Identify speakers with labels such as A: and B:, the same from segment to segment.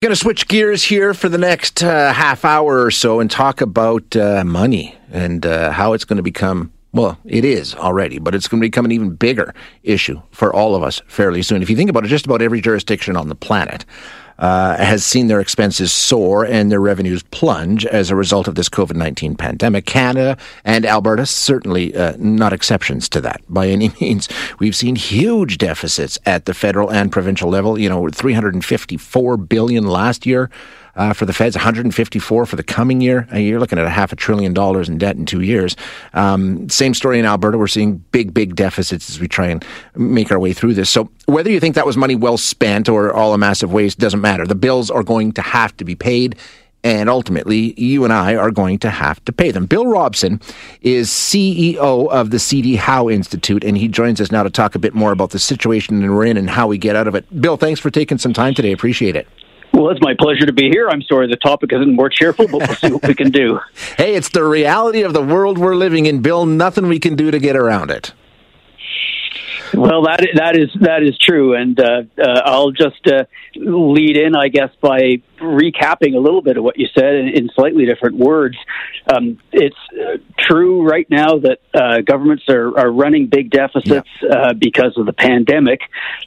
A: Going to switch gears here for the next uh, half hour or so and talk about uh, money and uh, how it's going to become. Well, it is already, but it's going to become an even bigger issue for all of us fairly soon. If you think about it, just about every jurisdiction on the planet uh, has seen their expenses soar and their revenues plunge as a result of this COVID 19 pandemic. Canada and Alberta, certainly uh, not exceptions to that by any means. We've seen huge deficits at the federal and provincial level, you know, 354 billion last year uh, for the feds, 154 for the coming year. Uh, you're looking at a half a trillion dollars in debt in two years. Um, same story in Alberta. We're seeing big, big deficits as we try and make our way through this. So whether you think that was money well spent or all a massive waste doesn't matter. The bills are going to have to be paid. And ultimately, you and I are going to have to pay them. Bill Robson is CEO of the CD Howe Institute, and he joins us now to talk a bit more about the situation that we're in and how we get out of it. Bill, thanks for taking some time today. Appreciate it.
B: Well, it's my pleasure to be here. I'm sorry the topic isn't more cheerful, but we'll see what we can do.
A: hey, it's the reality of the world we're living in, Bill. Nothing we can do to get around it.
B: Well, that that is that is true, and uh, uh, I'll just uh, lead in, I guess, by recapping a little bit of what you said in, in slightly different words. Um, it's uh, true right now that uh, governments are, are running big deficits yeah. uh, because of the pandemic.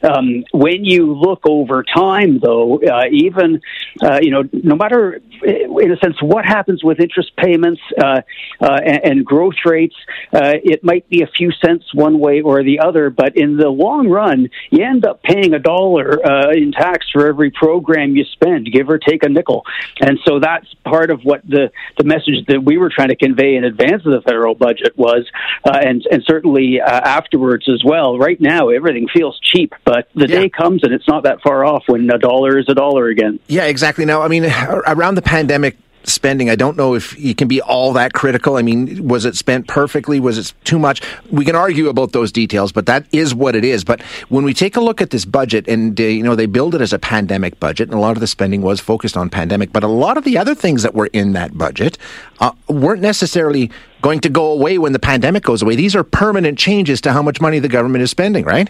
B: Um, when you look over time, though, uh, even uh, you know, no matter in a sense what happens with interest payments uh, and, and, growth rates, it might be a few cents one way or the other, but in the long run, you end up paying a dollar in tax for every program you spend, give or take a nickel. And so that's part of what the, the message that we were trying to convey in advance of the federal budget was, uh, and, and certainly uh, afterwards as well. Right now, everything feels cheap, but the yeah. day comes and it's not that far off when a dollar is a dollar again.
A: Yeah, exactly. Now, I mean, around the pandemic, spending. I don't know if you can be all that critical. I mean, was it spent perfectly? Was it too much? We can argue about those details, but that is what it is. But when we take a look at this budget, and uh, you know, they build it as a pandemic budget, and a lot of the spending was focused on pandemic, but a lot of the other things that were in that budget uh, weren't necessarily going to go away when the pandemic goes away. These are permanent changes to how much money the government is spending, right?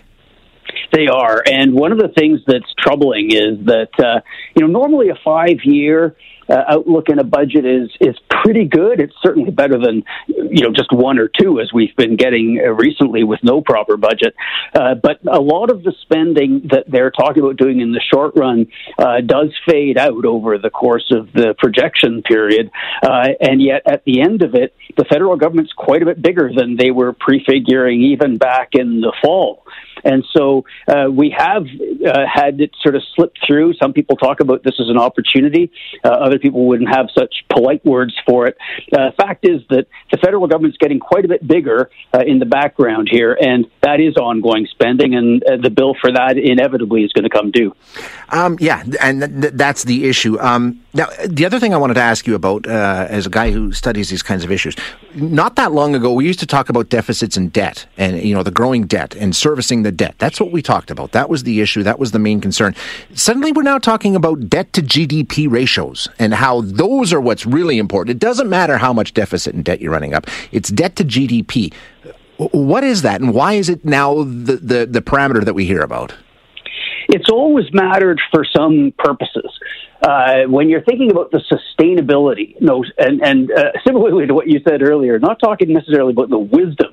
B: They are, and one of the things that's troubling is that uh, you know normally a five-year uh, outlook in a budget is is pretty good. It's certainly better than you know just one or two as we've been getting uh, recently with no proper budget. Uh, but a lot of the spending that they're talking about doing in the short run uh, does fade out over the course of the projection period, uh, and yet at the end of it, the federal government's quite a bit bigger than they were prefiguring even back in the fall. And so uh, we have uh, had it sort of slip through. Some people talk about this as an opportunity. Uh, other people wouldn't have such polite words for it. Uh, fact is that the federal government's getting quite a bit bigger uh, in the background here, and that is ongoing spending, and uh, the bill for that inevitably is going to come due.
A: Um, yeah, and th- that's the issue. Um, now, the other thing I wanted to ask you about, as a guy who studies these kinds of issues, not that long ago, we used to talk about deficits and debt, and you know the growing debt and servicing the debt. That's what we talked about. That was the issue. That was the main concern. Suddenly, we're now talking about debt to GDP ratios and how those are what's really important. It doesn't matter how much deficit and debt you're running up, it's debt to GDP. What is that, and why is it now the, the, the parameter that we hear about?
B: It's always mattered for some purposes. Uh, when you're thinking about the sustainability, no, and, and uh, similarly to what you said earlier, not talking necessarily about the wisdom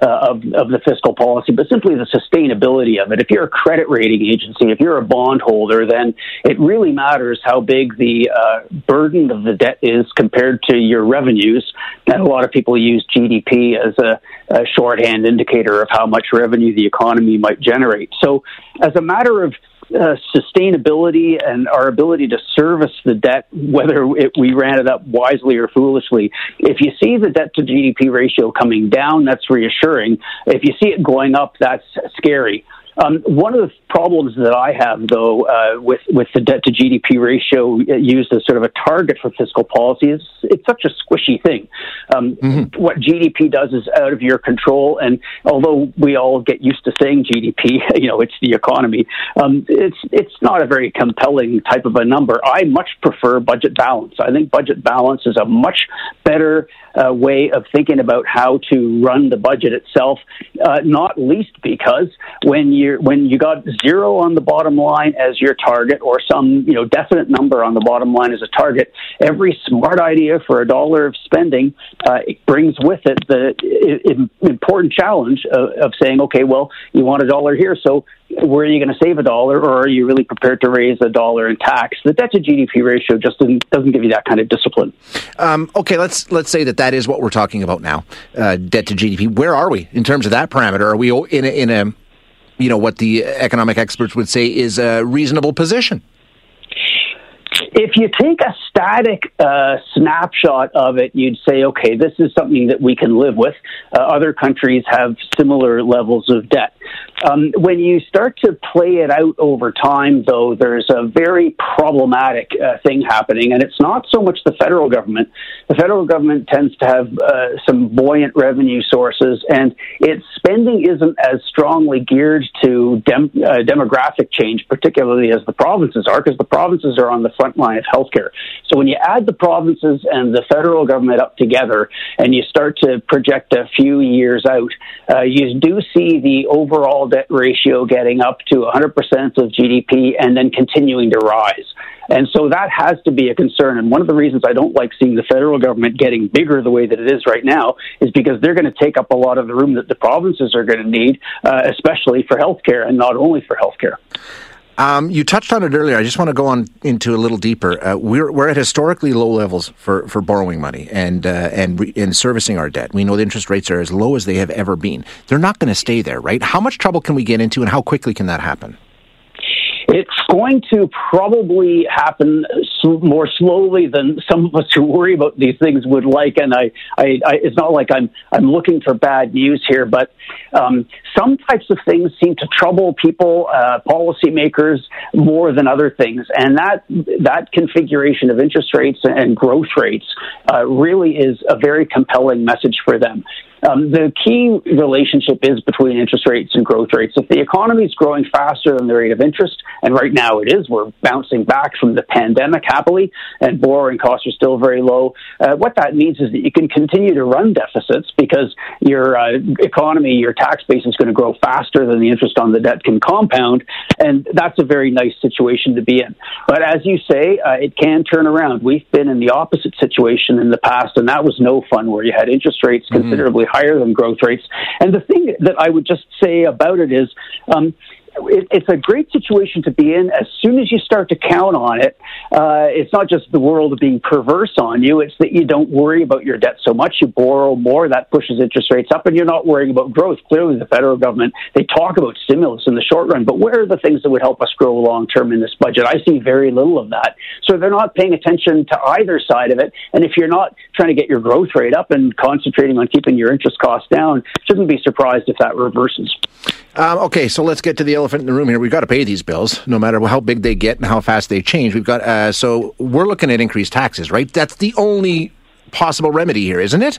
B: uh, of, of the fiscal policy, but simply the sustainability of it. If you're a credit rating agency, if you're a bondholder, then it really matters how big the uh, burden of the debt is compared to your revenues. And a lot of people use GDP as a, a shorthand indicator of how much revenue the economy might generate. So, as a matter of uh, sustainability and our ability to service the debt, whether it, we ran it up wisely or foolishly. If you see the debt to GDP ratio coming down, that's reassuring. If you see it going up, that's scary. Um, one of the problems that I have, though, uh, with with the debt to GDP ratio used as sort of a target for fiscal policy is it's such a squishy thing. Um, mm-hmm. What GDP does is out of your control, and although we all get used to saying GDP, you know, it's the economy. Um, it's it's not a very compelling type of a number. I much prefer budget balance. I think budget balance is a much better uh, way of thinking about how to run the budget itself. Uh, not least because when you you when you got zero on the bottom line as your target, or some you know definite number on the bottom line as a target, every smart idea for a dollar of spending uh, brings with it the important challenge of, of saying, okay, well, you want a dollar here, so where are you going to save a dollar, or are you really prepared to raise a dollar in tax? The debt to GDP ratio just doesn't, doesn't give you that kind of discipline.
A: Um, okay, let's let's say that that is what we're talking about now, uh, debt to GDP. Where are we in terms of that parameter? Are we in a, in a you know what the economic experts would say is a reasonable position?
B: If you take a static uh, snapshot of it, you'd say, okay, this is something that we can live with. Uh, other countries have similar levels of debt. Um, when you start to play it out over time, though, there's a very problematic uh, thing happening, and it's not so much the federal government. The federal government tends to have uh, some buoyant revenue sources, and its spending isn't as strongly geared to dem- uh, demographic change, particularly as the provinces are, because the provinces are on the front line of healthcare. So when you add the provinces and the federal government up together, and you start to project a few years out, uh, you do see the overall debt ratio getting up to 100% of GDP and then continuing to rise. And so that has to be a concern. And one of the reasons I don't like seeing the federal government getting bigger the way that it is right now is because they're going to take up a lot of the room that the provinces are going to need, uh, especially for healthcare and not only for healthcare.
A: Um, you touched on it earlier. I just want to go on into a little deeper. Uh, we're we're at historically low levels for, for borrowing money and uh, and re- in servicing our debt. We know the interest rates are as low as they have ever been. They're not going to stay there, right? How much trouble can we get into, and how quickly can that happen?
B: It's going to probably happen more slowly than some of us who worry about these things would like. And I, I, I it's not like I'm I'm looking for bad news here, but um, some types of things seem to trouble people, uh, policymakers, more than other things. And that that configuration of interest rates and growth rates uh, really is a very compelling message for them. Um, the key relationship is between interest rates and growth rates. If the economy is growing faster than the rate of interest, and right now it is, we're bouncing back from the pandemic happily, and borrowing costs are still very low. Uh, what that means is that you can continue to run deficits because your uh, economy, your tax base is going to grow faster than the interest on the debt can compound, and that's a very nice situation to be in. But as you say, uh, it can turn around. We've been in the opposite situation in the past, and that was no fun, where you had interest rates mm-hmm. considerably higher than growth rates. And the thing that I would just say about it is, um, it, it's a great situation to be in. As soon as you start to count on it, uh, it's not just the world being perverse on you. It's that you don't worry about your debt so much. You borrow more. That pushes interest rates up, and you're not worrying about growth. Clearly, the federal government they talk about stimulus in the short run, but where are the things that would help us grow long term in this budget? I see very little of that. So they're not paying attention to either side of it. And if you're not trying to get your growth rate up and concentrating on keeping your interest costs down, shouldn't be surprised if that reverses.
A: Um, okay, so let's get to the elephant in the room here. We've got to pay these bills, no matter how big they get and how fast they change. We've got uh, so we're looking at increased taxes, right? That's the only possible remedy here, isn't it?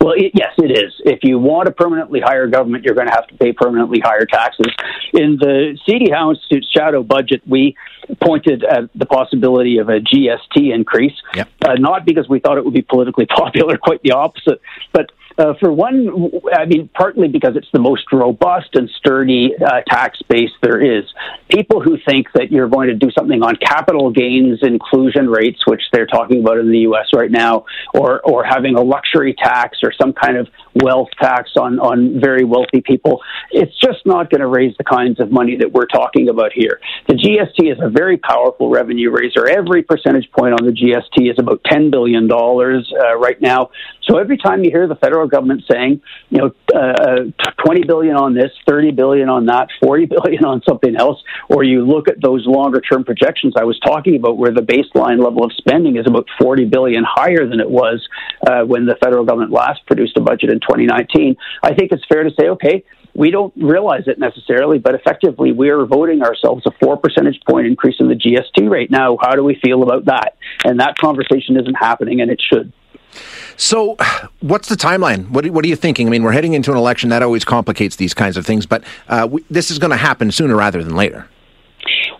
B: Well, it, yes, it is. If you want a permanently higher government, you're going to have to pay permanently higher taxes. In the CD Howe Institute's shadow budget, we pointed at the possibility of a GST increase, yep. uh, not because we thought it would be politically popular, quite the opposite, but uh, for one, I mean, partly because it's the most robust and sturdy uh, tax base there is. People who think that you're going to do something on capital gains inclusion rates, which they're talking about in the U.S. right now, or or having a luxury tax or some kind of wealth tax on on very wealthy people, it's just not going to raise the kinds of money that we're talking about here. The GST is a very powerful revenue raiser. Every percentage point on the GST is about ten billion dollars uh, right now. So every time you hear the federal government saying, you know, uh, 20 billion on this, 30 billion on that, 40 billion on something else, or you look at those longer term projections I was talking about where the baseline level of spending is about 40 billion higher than it was uh, when the federal government last produced a budget in 2019, I think it's fair to say, okay, we don't realize it necessarily, but effectively we are voting ourselves a four percentage point increase in the GST rate. Now, how do we feel about that? And that conversation isn't happening, and it should.
A: So, what's the timeline? What, what, are you thinking? I mean, we're heading into an election that always complicates these kinds of things, but uh, we, this is going to happen sooner rather than later.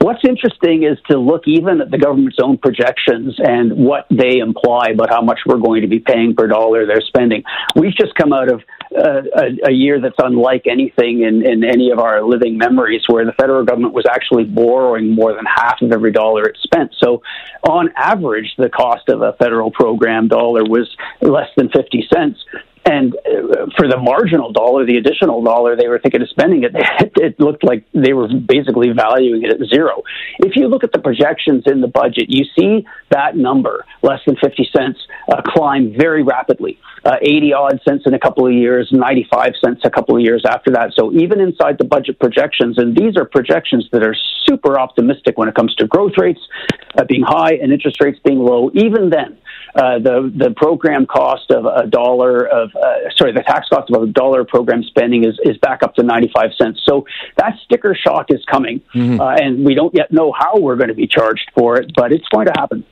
B: What's interesting is to look even at the government's own projections and what they imply about how much we're going to be paying per dollar they're spending. We've just come out of a, a, year that's unlike anything in, in any of our living memories, where the federal government was actually borrowing more than half of every dollar it spent. So, on average, the cost of a federal program dollar was less than 50 cents. And uh, for the marginal dollar, the additional dollar they were thinking of spending it, it looked like they were basically valuing it at zero. If you look at the projections in the budget, you see that number, less than 50 cents, uh, climb very rapidly. Uh, 80 odd cents in a couple of years, 95 cents a couple of years after that. So even inside the budget projections, and these are projections that are super optimistic when it comes to growth rates uh, being high and interest rates being low, even then, uh, the the program cost of a dollar of uh, sorry the tax cost of a dollar program spending is is back up to 95 cents. So that sticker shock is coming, mm-hmm. uh, and we don't yet know how we're going to be charged for it, but it's going to happen.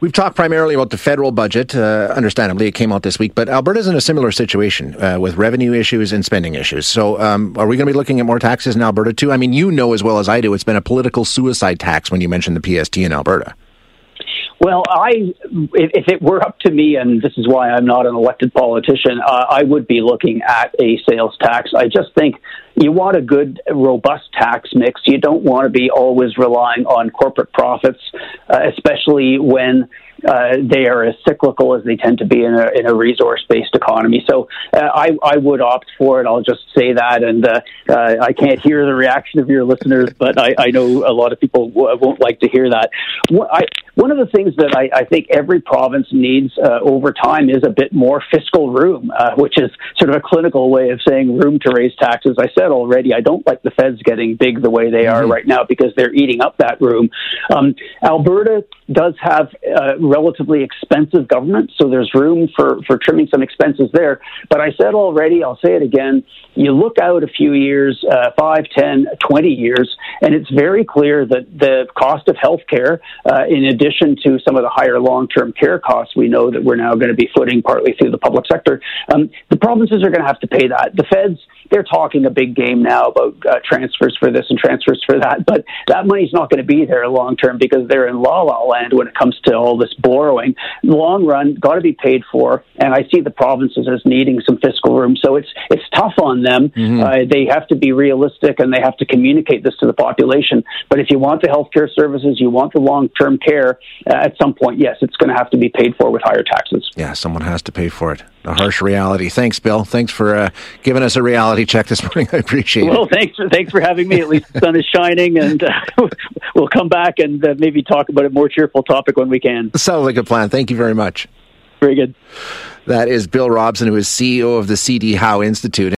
A: We've talked primarily about the federal budget. Uh, understandably, it came out this week, but Alberta's in a similar situation uh, with revenue issues and spending issues. So, um, are we going to be looking at more taxes in Alberta too? I mean, you know as well as I do, it's been a political suicide tax when you mentioned the PST in Alberta.
B: Well, I if it were up to me, and this is why I'm not an elected politician, uh, I would be looking at a sales tax. I just think you want a good, robust tax mix. You don't want to be always relying on corporate profits, uh, especially when uh, they are as cyclical as they tend to be in a, in a resource based economy. So uh, I, I would opt for it. I'll just say that. And uh, uh, I can't hear the reaction of your listeners, but I, I know a lot of people w- won't like to hear that. I, one of the things that I, I think every province needs uh, over time is a bit more fiscal room, uh, which is sort of a clinical way of saying room to raise taxes. I said already, I don't like the feds getting big the way they are mm-hmm. right now because they're eating up that room. Um, Alberta does have uh, relatively expensive government, so there's room for, for trimming some expenses there. But I said already, I'll say it again, you look out a few years, uh, 5, 10, 20 years, and it's very clear that the cost of healthcare, uh, in addition to some of the higher long-term care costs we know that we're now going to be footing partly through the public sector, um, the provinces are going to have to pay that. The feds, they're talking a big game now about uh, transfers for this and transfers for that, but that money's not going to be there long term because they're in la la land when it comes to all this borrowing. Long run, got to be paid for, and I see the provinces as needing some fiscal room. So it's it's tough on them. Mm-hmm. Uh, they have to be realistic and they have to communicate this to the population. But if you want the healthcare services, you want the long term care, uh, at some point, yes, it's going to have to be paid for with higher taxes.
A: Yeah, someone has to pay for it. A harsh reality. Thanks, Bill. Thanks for uh, giving us a reality check this morning. I appreciate
B: well,
A: it.
B: Well, thanks for, thanks for having me. At least the sun is shining, and uh, we'll come back and uh, maybe talk about a more cheerful topic when we can.
A: Sounds like a plan. Thank you very much.
B: Very good.
A: That is Bill Robson, who is CEO of the C.D. Howe Institute.